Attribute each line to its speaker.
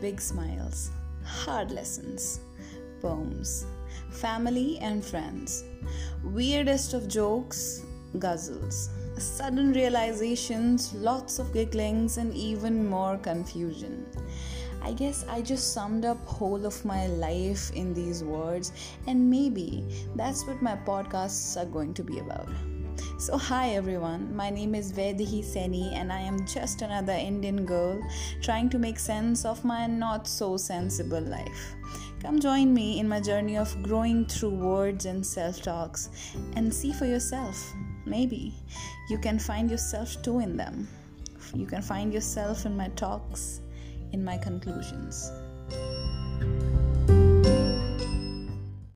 Speaker 1: big smiles, hard lessons, poems, family and friends, weirdest of jokes, guzzles, sudden realizations, lots of gigglings, and even more confusion. I guess I just summed up whole of my life in these words and maybe that's what my podcasts are going to be about. So hi everyone, my name is Vedihi Seni and I am just another Indian girl trying to make sense of my not so sensible life. Come join me in my journey of growing through words and self-talks and see for yourself. Maybe you can find yourself too in them. You can find yourself in my talks in my conclusions.